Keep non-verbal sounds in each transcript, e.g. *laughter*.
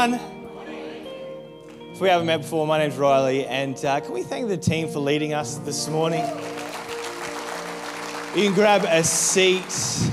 everyone. If we haven't met before, my name's Riley, and uh, can we thank the team for leading us this morning? You can grab a seat.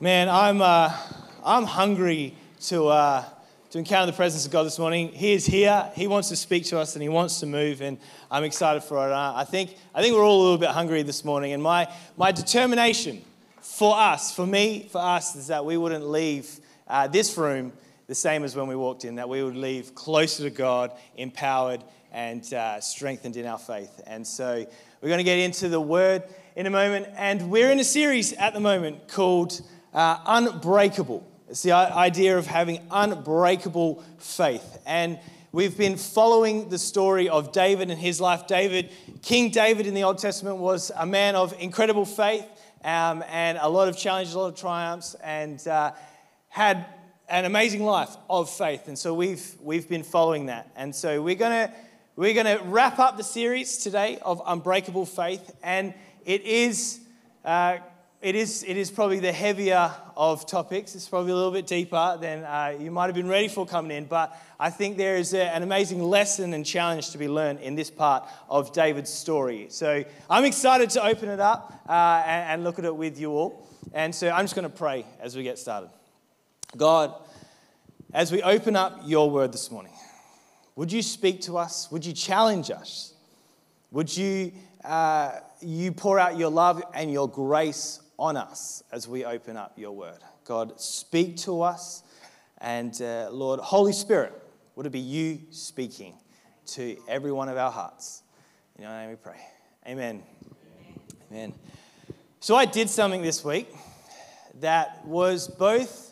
Man, I'm, uh, I'm hungry to, uh, to encounter the presence of God this morning. He is here. He wants to speak to us and He wants to move, and I'm excited for it. Uh, I, think, I think we're all a little bit hungry this morning, and my, my determination for us, for me, for us, is that we wouldn't leave uh, this room the same as when we walked in, that we would leave closer to God, empowered and uh, strengthened in our faith. And so we're going to get into the word in a moment. And we're in a series at the moment called uh, Unbreakable. It's the idea of having unbreakable faith. And we've been following the story of David and his life. David, King David in the Old Testament, was a man of incredible faith um, and a lot of challenges, a lot of triumphs, and uh, had an amazing life of faith. And so we've, we've been following that. And so we're going to we're going to wrap up the series today of Unbreakable Faith. And it is, uh, it is, it is probably the heavier of topics. It's probably a little bit deeper than uh, you might have been ready for coming in. But I think there is a, an amazing lesson and challenge to be learned in this part of David's story. So I'm excited to open it up uh, and, and look at it with you all. And so I'm just going to pray as we get started. God, as we open up your word this morning, would you speak to us? Would you challenge us? Would you, uh, you pour out your love and your grace on us as we open up your word? God, speak to us. And uh, Lord, Holy Spirit, would it be you speaking to every one of our hearts? In your name we pray. Amen. Amen. So I did something this week that was both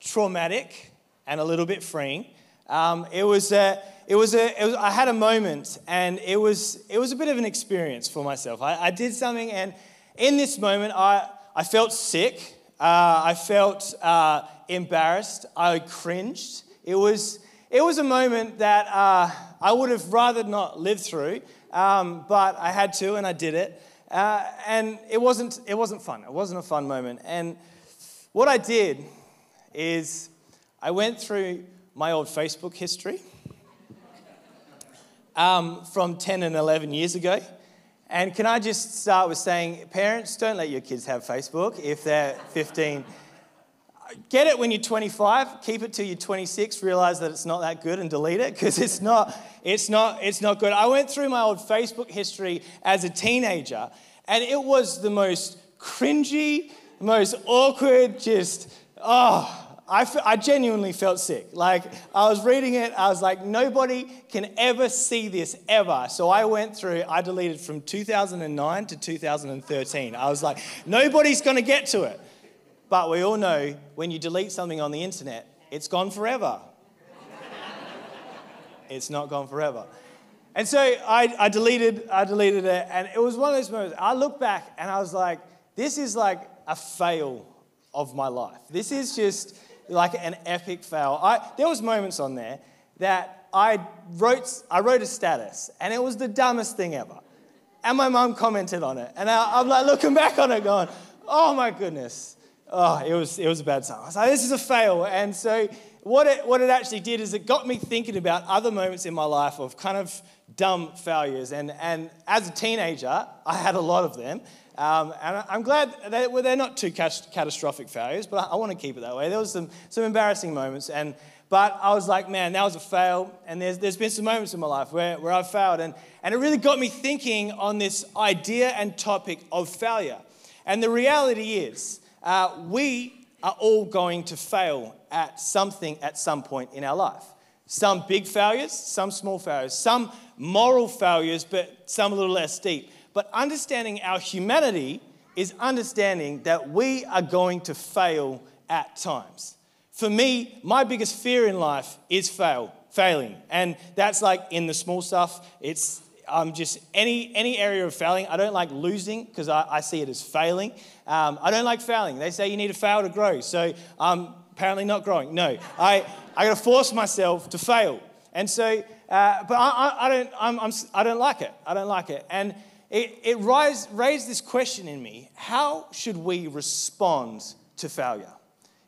traumatic and a little bit freeing. Um, it was a, it was a, it was, I had a moment and it was, it was a bit of an experience for myself. I, I did something and in this moment I, I felt sick. Uh, I felt uh, embarrassed. I cringed. It was, it was a moment that uh, I would have rather not lived through, um, but I had to and I did it. Uh, and it wasn't, it wasn't fun. It wasn't a fun moment. And what I did is I went through my old Facebook history um, from 10 and 11 years ago. And can I just start with saying, parents, don't let your kids have Facebook if they're 15. Get it when you're 25, keep it till you're 26, realize that it's not that good and delete it because it's not, it's, not, it's not good. I went through my old Facebook history as a teenager and it was the most cringy, most awkward, just, oh, I, f- I genuinely felt sick. Like, I was reading it, I was like, nobody can ever see this ever. So I went through, I deleted from 2009 to 2013. I was like, nobody's gonna get to it. But we all know when you delete something on the internet, it's gone forever. *laughs* it's not gone forever. And so I, I, deleted, I deleted it, and it was one of those moments. I look back and I was like, this is like a fail of my life. This is just like an epic fail. I, there was moments on there that I wrote, I wrote a status, and it was the dumbest thing ever. And my mum commented on it, and I, am like looking back on it, going, "Oh my goodness, oh, it was it was a bad time." I was like, "This is a fail." And so what it what it actually did is it got me thinking about other moments in my life of kind of dumb failures. And and as a teenager, I had a lot of them. Um, and I'm glad they, well, they're not too catastrophic failures, but I, want to keep it that way. There was some, some embarrassing moments, and but I was like, man, that was a fail. And there's, there's been some moments in my life where, where I've failed. And, and it really got me thinking on this idea and topic of failure. And the reality is, uh, we are all going to fail at something at some point in our life. Some big failures, some small failures, some moral failures, but some a little less deep. But understanding our humanity is understanding that we are going to fail at times. For me, my biggest fear in life is fail, failing. And that's like in the small stuff. It's um, just any, any area of failing. I don't like losing because I, I, see it as failing. Um, I don't like failing. They say you need to fail to grow. So I'm apparently not growing. No, I, I got to force myself to fail. And so, uh, but I, I, I don't, I'm, I'm, I do not like it. I don't like it. And it, it rise, raised this question in me how should we respond to failure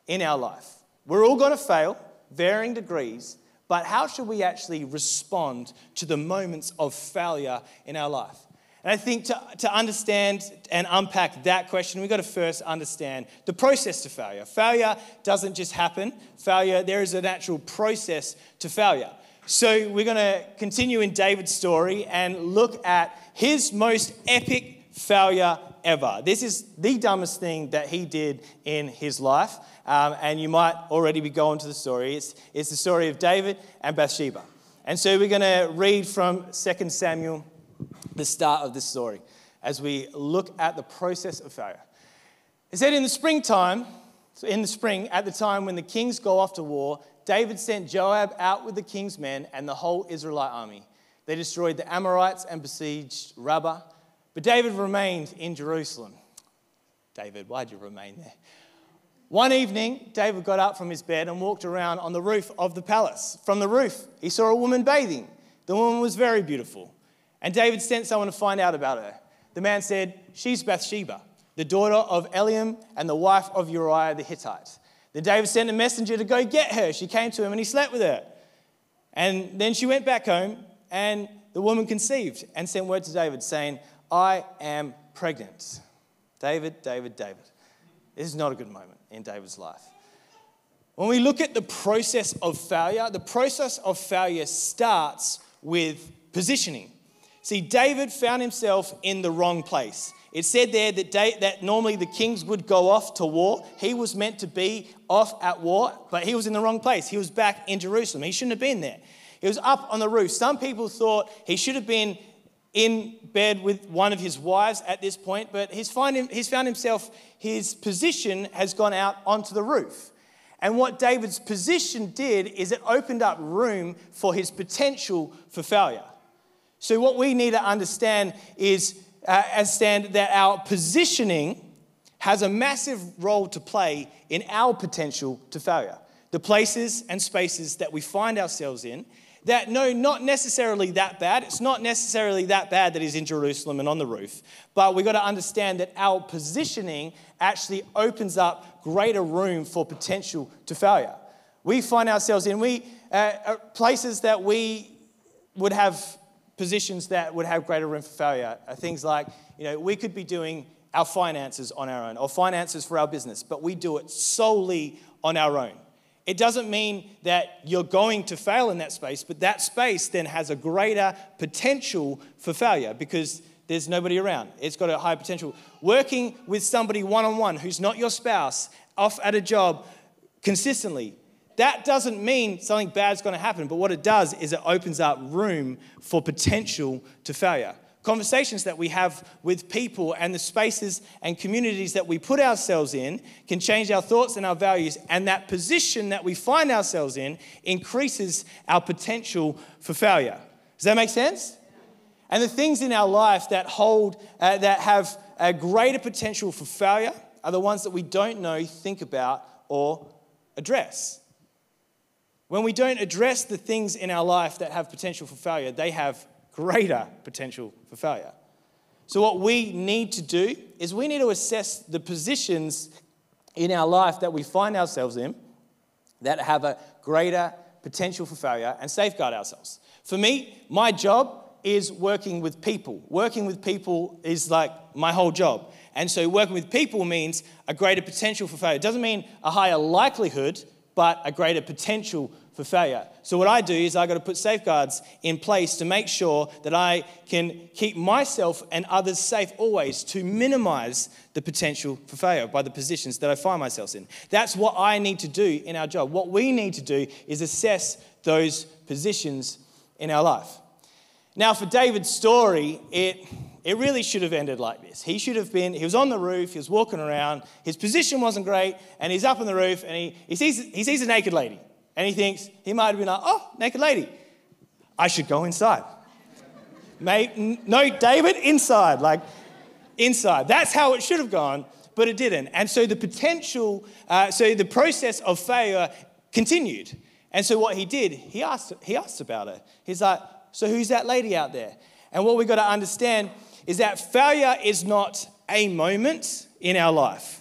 in our life? We're all going to fail, varying degrees, but how should we actually respond to the moments of failure in our life? And I think to, to understand and unpack that question, we've got to first understand the process to failure. Failure doesn't just happen, failure, there is a natural process to failure. So we're going to continue in David's story and look at his most epic failure ever. This is the dumbest thing that he did in his life. Um, and you might already be going to the story. It's, it's the story of David and Bathsheba. And so we're going to read from 2 Samuel the start of this story as we look at the process of failure. It said in the springtime, in the spring, at the time when the kings go off to war, David sent Joab out with the king's men and the whole Israelite army. They destroyed the Amorites and besieged Rabbah, but David remained in Jerusalem. David, why'd you remain there? One evening, David got up from his bed and walked around on the roof of the palace. From the roof, he saw a woman bathing. The woman was very beautiful. And David sent someone to find out about her. The man said, She's Bathsheba, the daughter of Eliam and the wife of Uriah the Hittite. Then David sent a messenger to go get her. She came to him and he slept with her. And then she went back home and the woman conceived and sent word to David saying, I am pregnant. David, David, David. This is not a good moment in David's life. When we look at the process of failure, the process of failure starts with positioning. See, David found himself in the wrong place. It said there that, that normally the kings would go off to war. He was meant to be off at war, but he was in the wrong place. He was back in Jerusalem. He shouldn't have been there. He was up on the roof. Some people thought he should have been in bed with one of his wives at this point, but he's, find he's found himself, his position has gone out onto the roof. And what David's position did is it opened up room for his potential for failure. So, what we need to understand is uh, understand that our positioning has a massive role to play in our potential to failure. The places and spaces that we find ourselves in, that no, not necessarily that bad. It's not necessarily that bad that he's in Jerusalem and on the roof, but we've got to understand that our positioning actually opens up greater room for potential to failure. We find ourselves in we uh, uh places that we would have positions that would have greater room for failure are things like, you know, we could be doing our finances on our own or finances for our business, but we do it solely on our own. It doesn't mean that you're going to fail in that space, but that space then has a greater potential for failure because there's nobody around. It's got a high potential. Working with somebody one on one who's not your spouse, off at a job consistently, that doesn't mean something bad's going to happen, but what it does is it opens up room for potential to failure. Conversations that we have with people and the spaces and communities that we put ourselves in can change our thoughts and our values, and that position that we find ourselves in increases our potential for failure. Does that make sense? And the things in our life that hold, uh, that have a greater potential for failure are the ones that we don't know, think about, or address. When we don't address the things in our life that have potential for failure, they have greater potential for failure. So, what we need to do is we need to assess the positions in our life that we find ourselves in that have a greater potential for failure and safeguard ourselves. For me, my job is working with people. Working with people is like my whole job. And so, working with people means a greater potential for failure. It doesn't mean a higher likelihood, but a greater potential for failure. So, what I do is I got to put safeguards in place to make sure that I can keep myself and others safe always to minimize the potential for failure by the positions that I find myself in. That's what I need to do in our job. What we need to do is assess those positions in our life. Now, for David's story, it, it really should have ended like this. He should have been, he was on the roof, he was walking around, his position wasn't great, and he's up on the roof and he, he, sees, he sees a naked lady. And he thinks, he might have been like, oh, naked lady. I should go inside. Mate, no, David, inside. Like, inside. That's how it should have gone, but it didn't. And so the potential, uh, so the process of failure continued. And so what he did, he asked, he asked about her. He's like, so who's that lady out there? And what we've got to understand is that failure is not a moment in our life.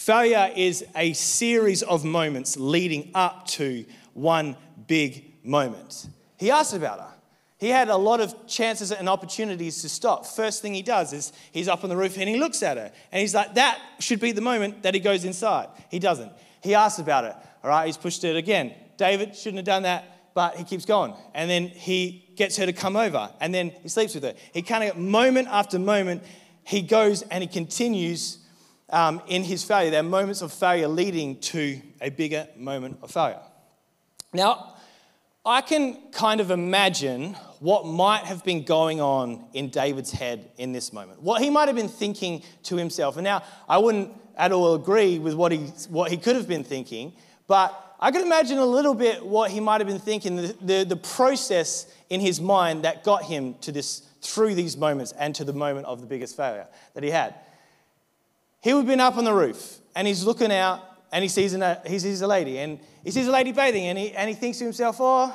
Failure is a series of moments leading up to one big moment. He asked about her. He had a lot of chances and opportunities to stop. First thing he does is he's up on the roof and he looks at her. And he's like, that should be the moment that he goes inside. He doesn't. He asks about it. All right, he's pushed it again. David shouldn't have done that, but he keeps going. And then he gets her to come over and then he sleeps with her. He kind of, moment after moment, he goes and he continues um, in his failure. There are moments of failure leading to a bigger moment of failure. Now, I can kind of imagine what might have been going on in David's head in this moment, what he might have been thinking to himself. And now, I wouldn't at all agree with what he, what he could have been thinking, but I can imagine a little bit what he might have been thinking, the, the, the process in his mind that got him to this, through these moments and to the moment of the biggest failure that he had. He would have been up on the roof and he's looking out and he sees, a, he sees a lady and he sees a lady bathing and he, and he thinks to himself, oh,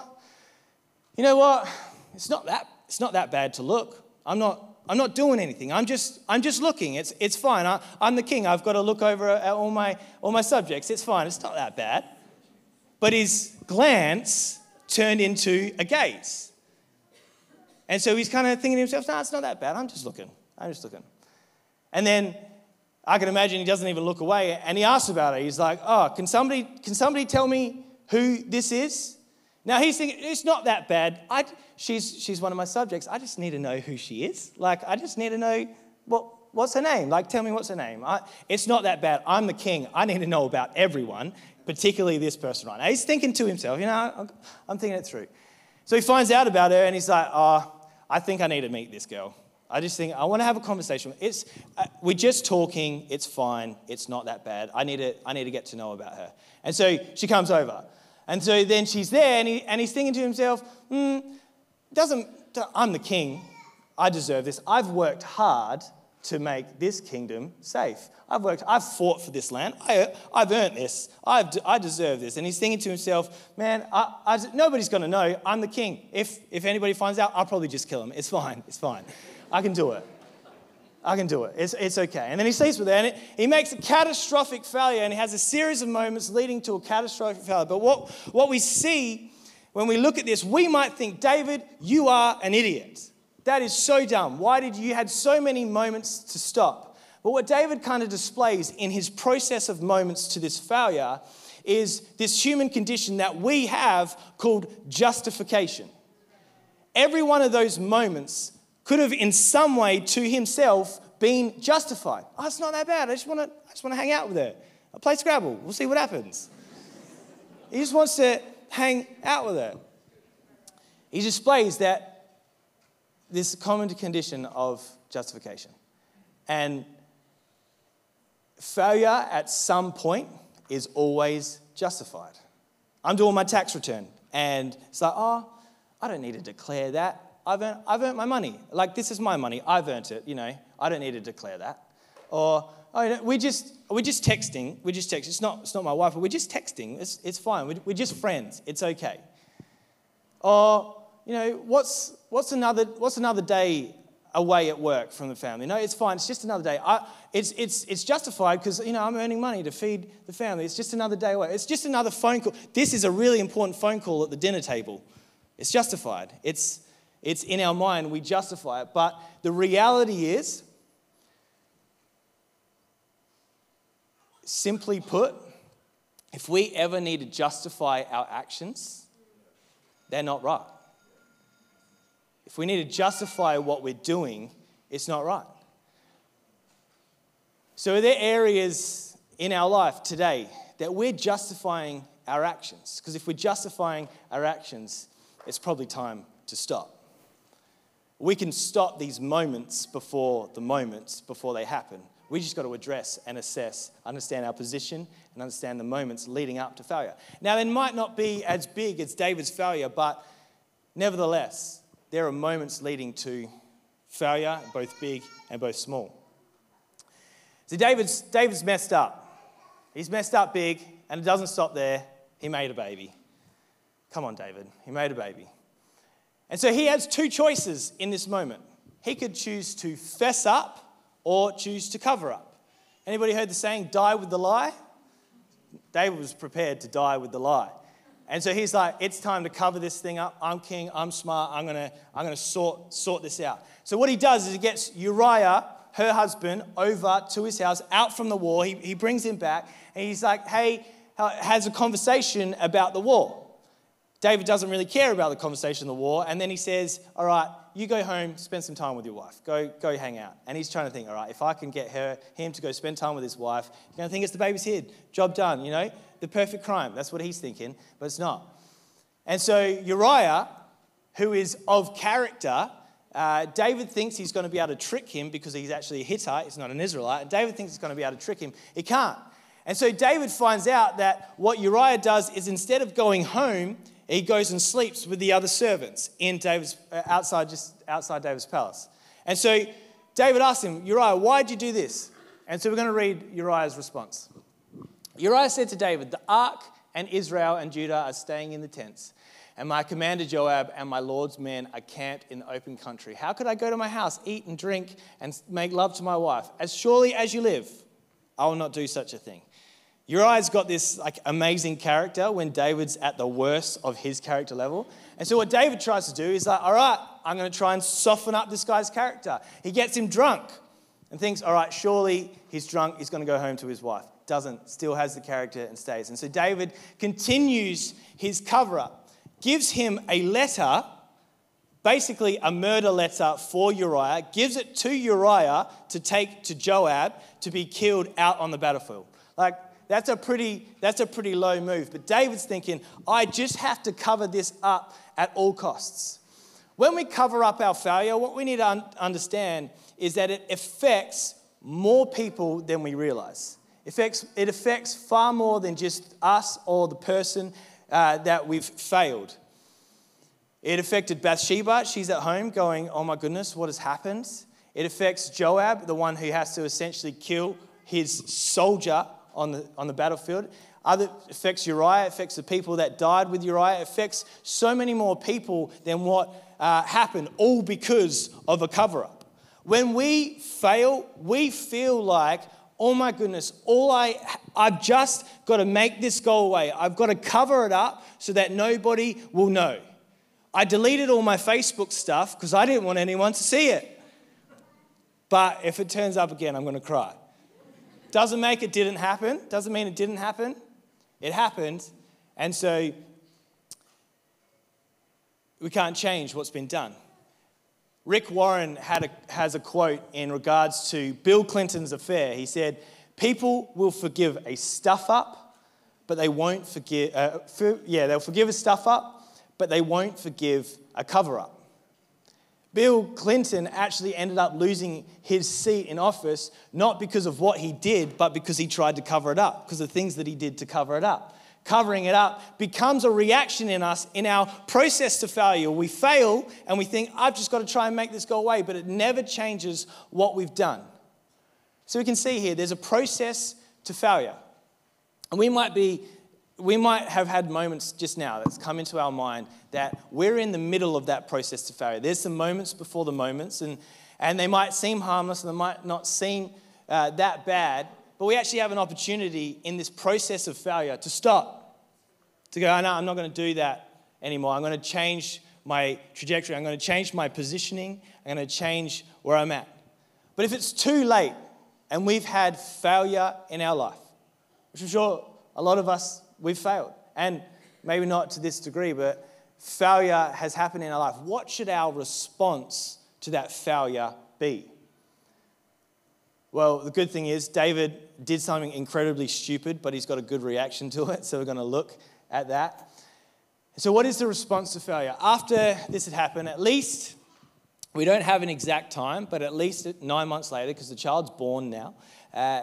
you know what? It's not that, it's not that bad to look. I'm not, I'm not doing anything. I'm just, I'm just looking. It's, it's fine. I, I'm the king. I've got to look over at all my, all my subjects. It's fine. It's not that bad. But his glance turned into a gaze. And so he's kind of thinking to himself, no, it's not that bad. I'm just looking. I'm just looking. And then I can imagine he doesn't even look away and he asks about it. He's like, Oh, can somebody, can somebody tell me who this is? Now he's thinking, It's not that bad. I, she's, she's one of my subjects. I just need to know who she is. Like, I just need to know what, what's her name. Like, tell me what's her name. I, it's not that bad. I'm the king. I need to know about everyone, particularly this person right now. He's thinking to himself, You know, I'm, thinking it through. So he finds out about her and he's like, Oh, I think I need to meet this girl. I just think I want to have a conversation. It's uh, we're just talking. It's fine. It's not that bad. I need to I need to get to know about her. And so she comes over, and so then she's there, and, he, and he's thinking to himself, hmm, doesn't I'm the king. I deserve this. I've worked hard to make this kingdom safe. I've worked, I've fought for this land. I, have earned this. I've, I deserve this. And he's thinking to himself, man, I, I, nobody's going to know. I'm the king. If, if anybody finds out, I'll probably just kill him. It's fine. It's fine. I can do it. I can do it. It's, it's okay. And then he sleeps with and it, he makes a catastrophic failure, and he has a series of moments leading to a catastrophic failure. But what, what we see when we look at this, we might think, David, you are an idiot. That is so dumb. Why did you, you had so many moments to stop? But what David kind of displays in his process of moments to this failure is this human condition that we have called justification. Every one of those moments could have, in some way, to himself, been justified. Oh, it's not that bad. I just want to, I just want to hang out with her. I'll play Scrabble. We'll see what happens. He just wants to hang out with her. He displays that this common condition of justification. And failure at some point is always justified. I'm doing my tax return, and it's like, oh, I don't need to declare that. I've earned, I've earned my money. Like, this is my money. I've earned it, you know. I don't need to declare that. Or, oh, we're just, we're just texting. We're just texting. It's not, it's not my wife, but we're just texting. It's, it's fine. We're, we're just friends. It's okay. Or, you know, what's, what's, another, what's another day away at work from the family? No, it's fine. It's just another day. I, it's, it's, it's justified because, you know, I'm earning money to feed the family. It's just another day away. It's just another phone call. This is a really important phone call at the dinner table. It's justified. It's, it's in our mind, we justify it. But the reality is, simply put, if we ever need to justify our actions, they're not right. If we need to justify what we're doing, it's not right. So, are there areas in our life today that we're justifying our actions? Because if we're justifying our actions, it's probably time to stop. We can stop these moments before the moments, before they happen. We just got to address and assess, understand our position, and understand the moments leading up to failure. Now, it might not be as big as David's failure, but nevertheless, there are moments leading to failure, both big and both small. So, David's, David's messed up. He's messed up big, and it doesn't stop there. He made a baby. Come on, David. He made a baby. And so he has two choices in this moment. He could choose to fess up or choose to cover up. Anybody heard the saying, die with the lie? David was prepared to die with the lie. And so he's like, it's time to cover this thing up. I'm king, I'm smart, I'm gonna, I'm gonna sort, sort this out. So what he does is he gets Uriah, her husband, over to his house, out from the war. He, he brings him back, and he's like, hey, has a conversation about the war. David doesn't really care about the conversation the war, and then he says, all right, you go home, spend some time with your wife. Go, go hang out. And he's trying to think, all right, if I can get her, him to go spend time with his wife, you're going to think it's the baby's head. Job done, you know? The perfect crime. That's what he's thinking, but it's not. And so Uriah, who is of character, uh, David thinks he's going to be able to trick him because he's actually a Hittite, he's not an Israelite. And David thinks he's going to be able to trick him. He can't. And so David finds out that what Uriah does is instead of going home, he goes and sleeps with the other servants in David's, uh, outside, just outside David's palace. And so David asks him, Uriah, why did you do this? And so we're going to read Uriah's response. Uriah said to David, The ark and Israel and Judah are staying in the tents, and my commander Joab and my Lord's men are camped in the open country. How could I go to my house, eat and drink, and make love to my wife? As surely as you live, I will not do such a thing. Uriah's got this like amazing character when David's at the worst of his character level. And so what David tries to do is like, all right, I'm going to try and soften up this guy's character. He gets him drunk and thinks, all right, surely he's drunk, he's going to go home to his wife. Doesn't, still has the character and stays. And so David continues his cover up, gives him a letter, basically a murder letter for Uriah, gives it to Uriah to take to Joab to be killed out on the battlefield. Like, that's a pretty, that's a pretty low move. But David's thinking, I just have to cover this up at all costs. When we cover up our failure, what we need to un- understand is that it affects more people than we realize. It affects, it affects far more than just us or the person uh, that we've failed. It affected Bathsheba. She's at home going, Oh my goodness, what has happened? It affects Joab, the one who has to essentially kill his soldier on the, on the battlefield. Other affects Uriah, affects the people that died with Uriah, affects so many more people than what uh, happened, all because of a cover up. When we fail, we feel like, oh my goodness, all I, I've just got to make this go away. I've got to cover it up so that nobody will know. I deleted all my Facebook stuff because I didn't want anyone to see it. But if it turns up again, I'm going to cry. Doesn't make it didn't happen, doesn't mean it didn't happen. It happened. And so we can't change what's been done. Rick Warren a, has a quote in regards to Bill Clinton's affair. He said, People will forgive a stuff up, but they won't forgive, uh, for, yeah, they'll forgive a stuff up, but they won't forgive a cover up. Bill Clinton actually ended up losing his seat in office not because of what he did, but because he tried to cover it up, because of things that he did to cover it up. Covering it up becomes a reaction in us in our process to failure. We fail and we think, I've just got to try and make this go away, but it never changes what we've done. So we can see here there's a process to failure. And we might be we might have had moments just now that's come into our mind that we're in the middle of that process to failure. There's some moments before the moments, and, and they might seem harmless and they might not seem uh, that bad, but we actually have an opportunity in this process of failure to stop, to go, oh, no, I'm not going to do that anymore. I'm going to change my trajectory. I'm going to change my positioning. I'm going to change where I'm at. But if it's too late and we've had failure in our life, which I'm sure a lot of us we've failed. And maybe not to this degree, but failure has happened in our life. What should our response to that failure be? Well, the good thing is, David did something incredibly stupid, but he's got a good reaction to it. *laughs* So we're going to look at that. So, what is the response to failure? After this had happened, at least, we don't have an exact time, but at least nine months later, because the child's born now, uh,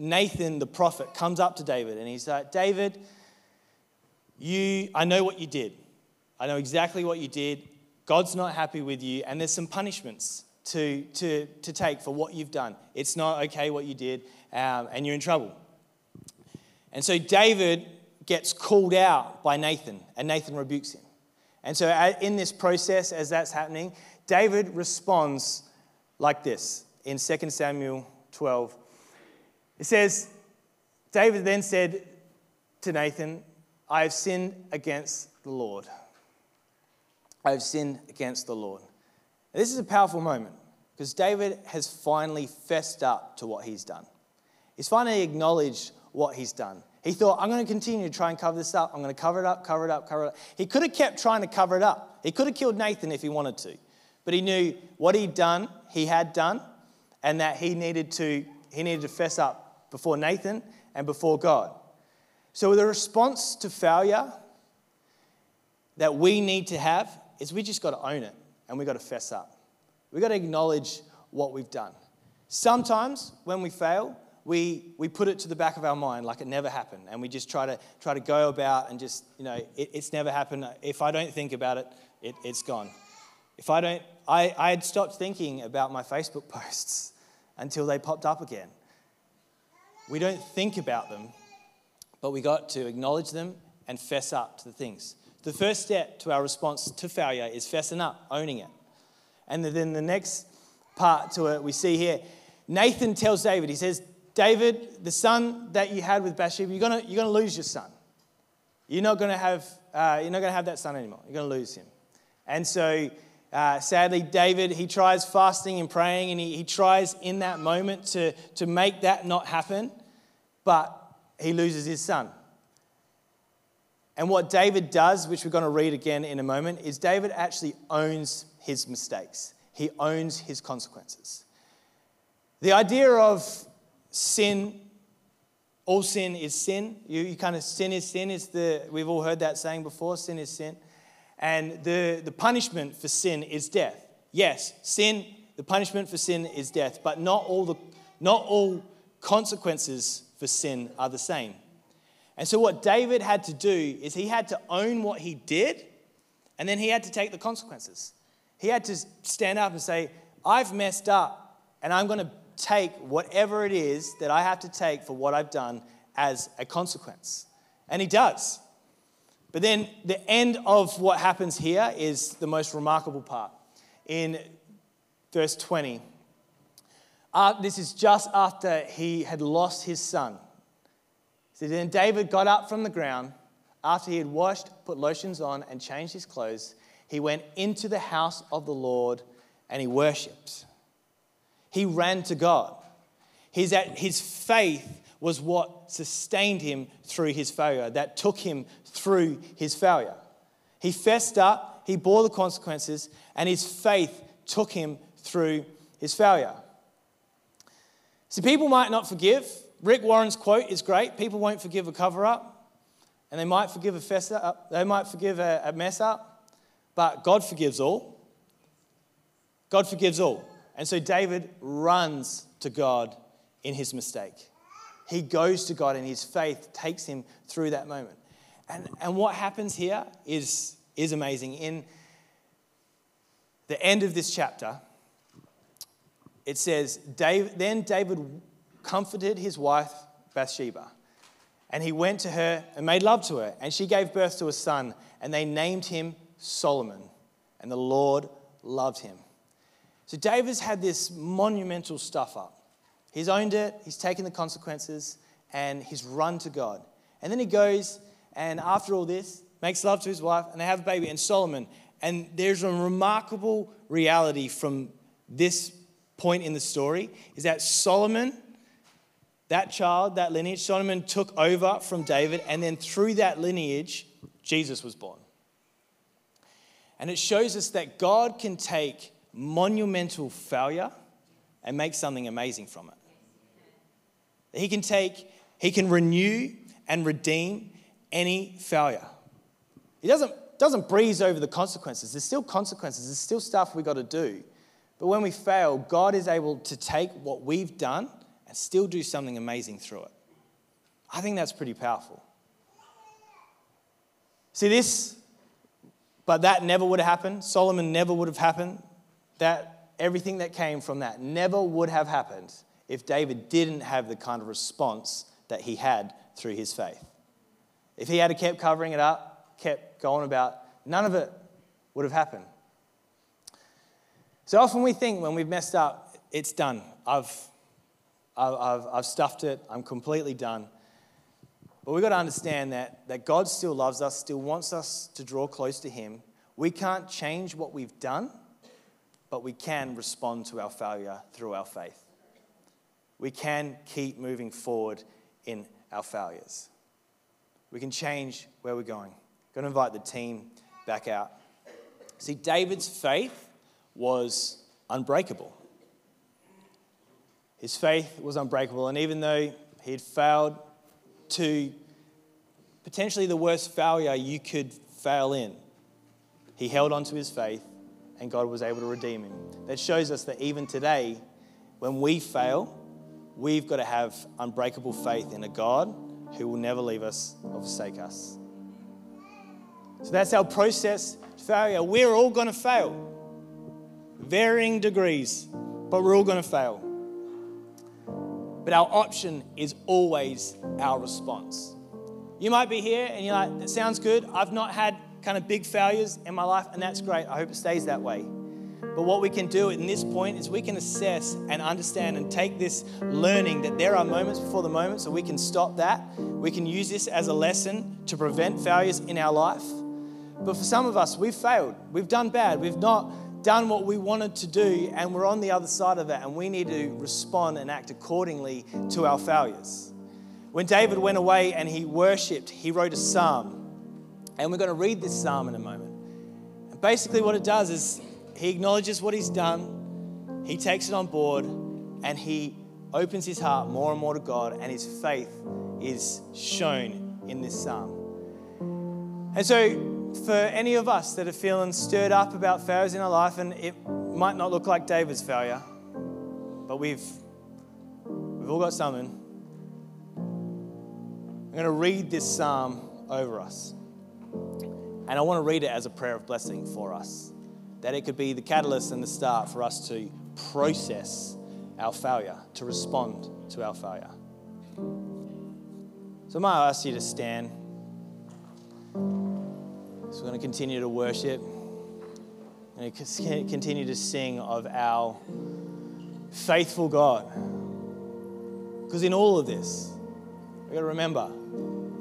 Nathan the prophet comes up to David and he's like, David, you, I know what you did. I know exactly what you did. God's not happy with you, and there's some punishments to, to, to take for what you've done. It's not okay what you did, um, and you're in trouble. And so David gets called out by Nathan, and Nathan rebukes him. And so, in this process, as that's happening, David responds like this in 2 Samuel 12 It says, David then said to Nathan, I have sinned against the Lord. I have sinned against the Lord. This is a powerful moment because David has finally fessed up to what he's done. He's finally acknowledged what he's done. He thought, I'm going to continue to try and cover this up. I'm going to cover it up, cover it up, cover it up. He could have kept trying to cover it up. He could have killed Nathan if he wanted to. But he knew what he'd done, he had done, and that he needed to, he needed to fess up before Nathan and before God. So the response to failure that we need to have is we just got to own it and we got to fess up. We got to acknowledge what we've done. Sometimes when we fail, we, we put it to the back of our mind like it never happened and we just try to try to go about and just you know it, it's never happened if i don't think about it, it it's gone if i don't I, I had stopped thinking about my facebook *laughs* posts until they popped up again we don't think about them but we got to acknowledge them and fess up to the things the first step to our response to failure is fessing up owning it and then the next part to it we see here nathan tells david he says David, the son that you had with Bathsheba, you're going you're gonna lose your son. You're not going to have, uh, you're not to have that son anymore. You're going to lose him. And so, uh, sadly, David, he tries fasting and praying, and he, he tries in that moment to, to make that not happen, but he loses his son. And what David does, which we're going to read again in a moment, is David actually owns his mistakes. He owns his consequences. The idea of sin, all sin is sin. You, you kind of, sin is sin is the, we've all heard that saying before, sin is sin. And the, the punishment for sin is death. Yes, sin, the punishment for sin is death, but not all, the, not all consequences for sin are the same. And so, what David had to do is he had to own what he did, and then he had to take the consequences. He had to stand up and say, I've messed up, and I'm going to take whatever it is that I have to take for what I've done as a consequence. And he does. But then the end of what happens here is the most remarkable part. In verse 20, uh, this is just after he had lost his son. So then David got up from the ground after he had washed, put lotions on, and changed his clothes. He went into the house of the Lord and he worshipped. He ran to God. His, his faith was what sustained him through his failure, that took him through his failure. He fessed up, he bore the consequences, and his faith took him through his failure. See, people might not forgive. Rick Warren's quote is great people won't forgive a cover up, and they might forgive a fess up, they might forgive a, a mess up, but God forgives all. God forgives all. And so David runs to God in his mistake. He goes to God and his faith takes him through that moment. And, and what happens here is, is amazing. In the end of this chapter, it says, David, Then David comforted his wife Bathsheba, and he went to her and made love to her, and she gave birth to a son, and they named him Solomon, and the Lord loved him. So David's had this monumental stuff up. He's owned it, he's taken the consequences, and he's run to God. And then he goes, and after all this, makes love to his wife, and they have a baby, and Solomon. And there's a remarkable reality from this point in the story is that Solomon, that child, that lineage, Solomon took over from David, and then through that lineage, Jesus was born. And it shows us that God can take monumental failure and make something amazing from it. He can take, he can renew and redeem any failure. He doesn't, doesn't breeze over the consequences. There's still consequences, there's still stuff we got to do. But when we fail, God is able to take what we've done and still do something amazing through it. I think that's pretty powerful. See, this, but that never would have happened. Solomon never would have happened that everything that came from that never would have happened if David didn't have the kind of response that he had through his faith. If he had kept covering it up, kept going about, none of it would have happened. So often we think when we've messed up, it's done. I've, I've, I've, stuffed it, I'm completely done. But we've got to understand that, that God still loves us, still wants us to draw close to Him. We can't change what we've done, but we can respond to our failure through our faith. We can keep moving forward in our failures. We can change where we're going. I'm going to invite the team back out. See, David's faith was unbreakable. His faith was unbreakable, and even though he had failed to potentially the worst failure you could fail in, he held on to his faith, and God was able to redeem him. That shows us that even today, when we fail, we've got to have unbreakable faith in a God who will never leave us or forsake us. So that's our process failure. We're all going to fail, varying degrees, but we're all going to fail. But our option is always our response. You might be here and you're like, that sounds good. I've not had kind of big failures in my life, and that's great. I hope it stays that way. But what we can do in this point is we can assess and understand and take this learning that there are moments before the moment, so we can stop that. We can use this as a lesson to prevent failures in our life. But for some of us, we've failed. We've done bad. We've not done what we wanted to do, and we're on the other side of that, and we need to respond and act accordingly to our failures. When David went away and he worshipped, he wrote a psalm. And we're going to read this psalm in a moment. And basically, what it does is he acknowledges what he's done, he takes it on board, and he opens his heart more and more to God, and his faith is shown in this psalm. And so, for any of us that are feeling stirred up about failures in our life, and it might not look like David's failure, but we've, we've all got something. I'm going to read this psalm over us. And I want to read it as a prayer of blessing for us, that it could be the catalyst and the start for us to process our failure, to respond to our failure. So I might ask you to stand. So we're going to continue to worship. and continue to sing of our faithful God. Because in all of this, we've got to remember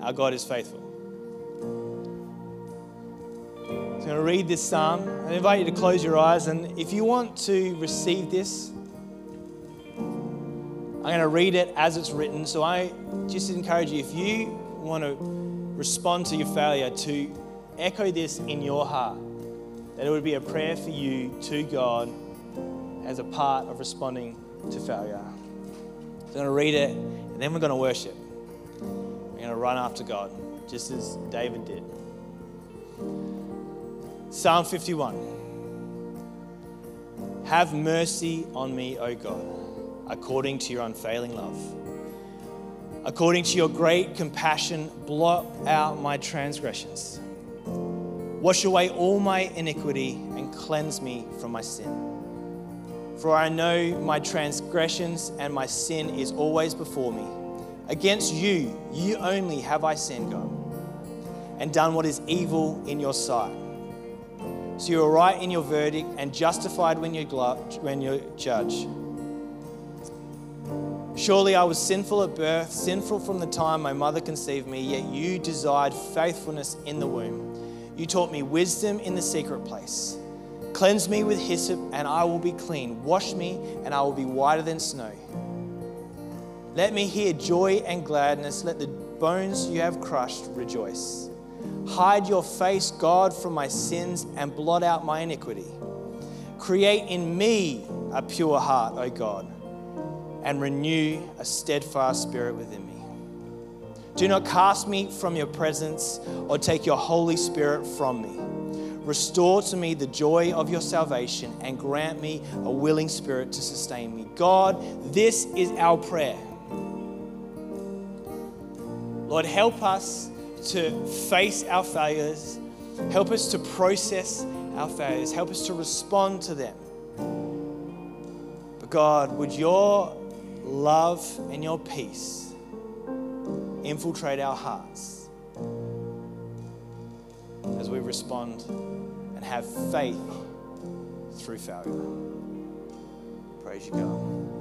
our God is faithful. Going to read this psalm. I invite you to close your eyes. And if you want to receive this, I'm going to read it as it's written. So I just encourage you, if you want to respond to your failure, to echo this in your heart that it would be a prayer for you to God as a part of responding to failure. I'm going to read it and then we're going to worship. We're going to run after God, just as David did. Psalm 51 Have mercy on me, O God, according to your unfailing love. According to your great compassion, blot out my transgressions. Wash away all my iniquity and cleanse me from my sin. For I know my transgressions and my sin is always before me. Against you, you only have I sinned, God, and done what is evil in your sight. So you are right in your verdict and justified when you, when you judge. Surely I was sinful at birth, sinful from the time my mother conceived me, yet you desired faithfulness in the womb. You taught me wisdom in the secret place. Cleanse me with hyssop, and I will be clean. Wash me, and I will be whiter than snow. Let me hear joy and gladness. Let the bones you have crushed rejoice. Hide your face, God, from my sins and blot out my iniquity. Create in me a pure heart, O God, and renew a steadfast spirit within me. Do not cast me from your presence or take your Holy Spirit from me. Restore to me the joy of your salvation and grant me a willing spirit to sustain me. God, this is our prayer. Lord, help us to face our failures. Help us to process our failures. Help us to respond to them. But God, would your love and your peace infiltrate our hearts as we respond and have faith through failure. Praise you, God.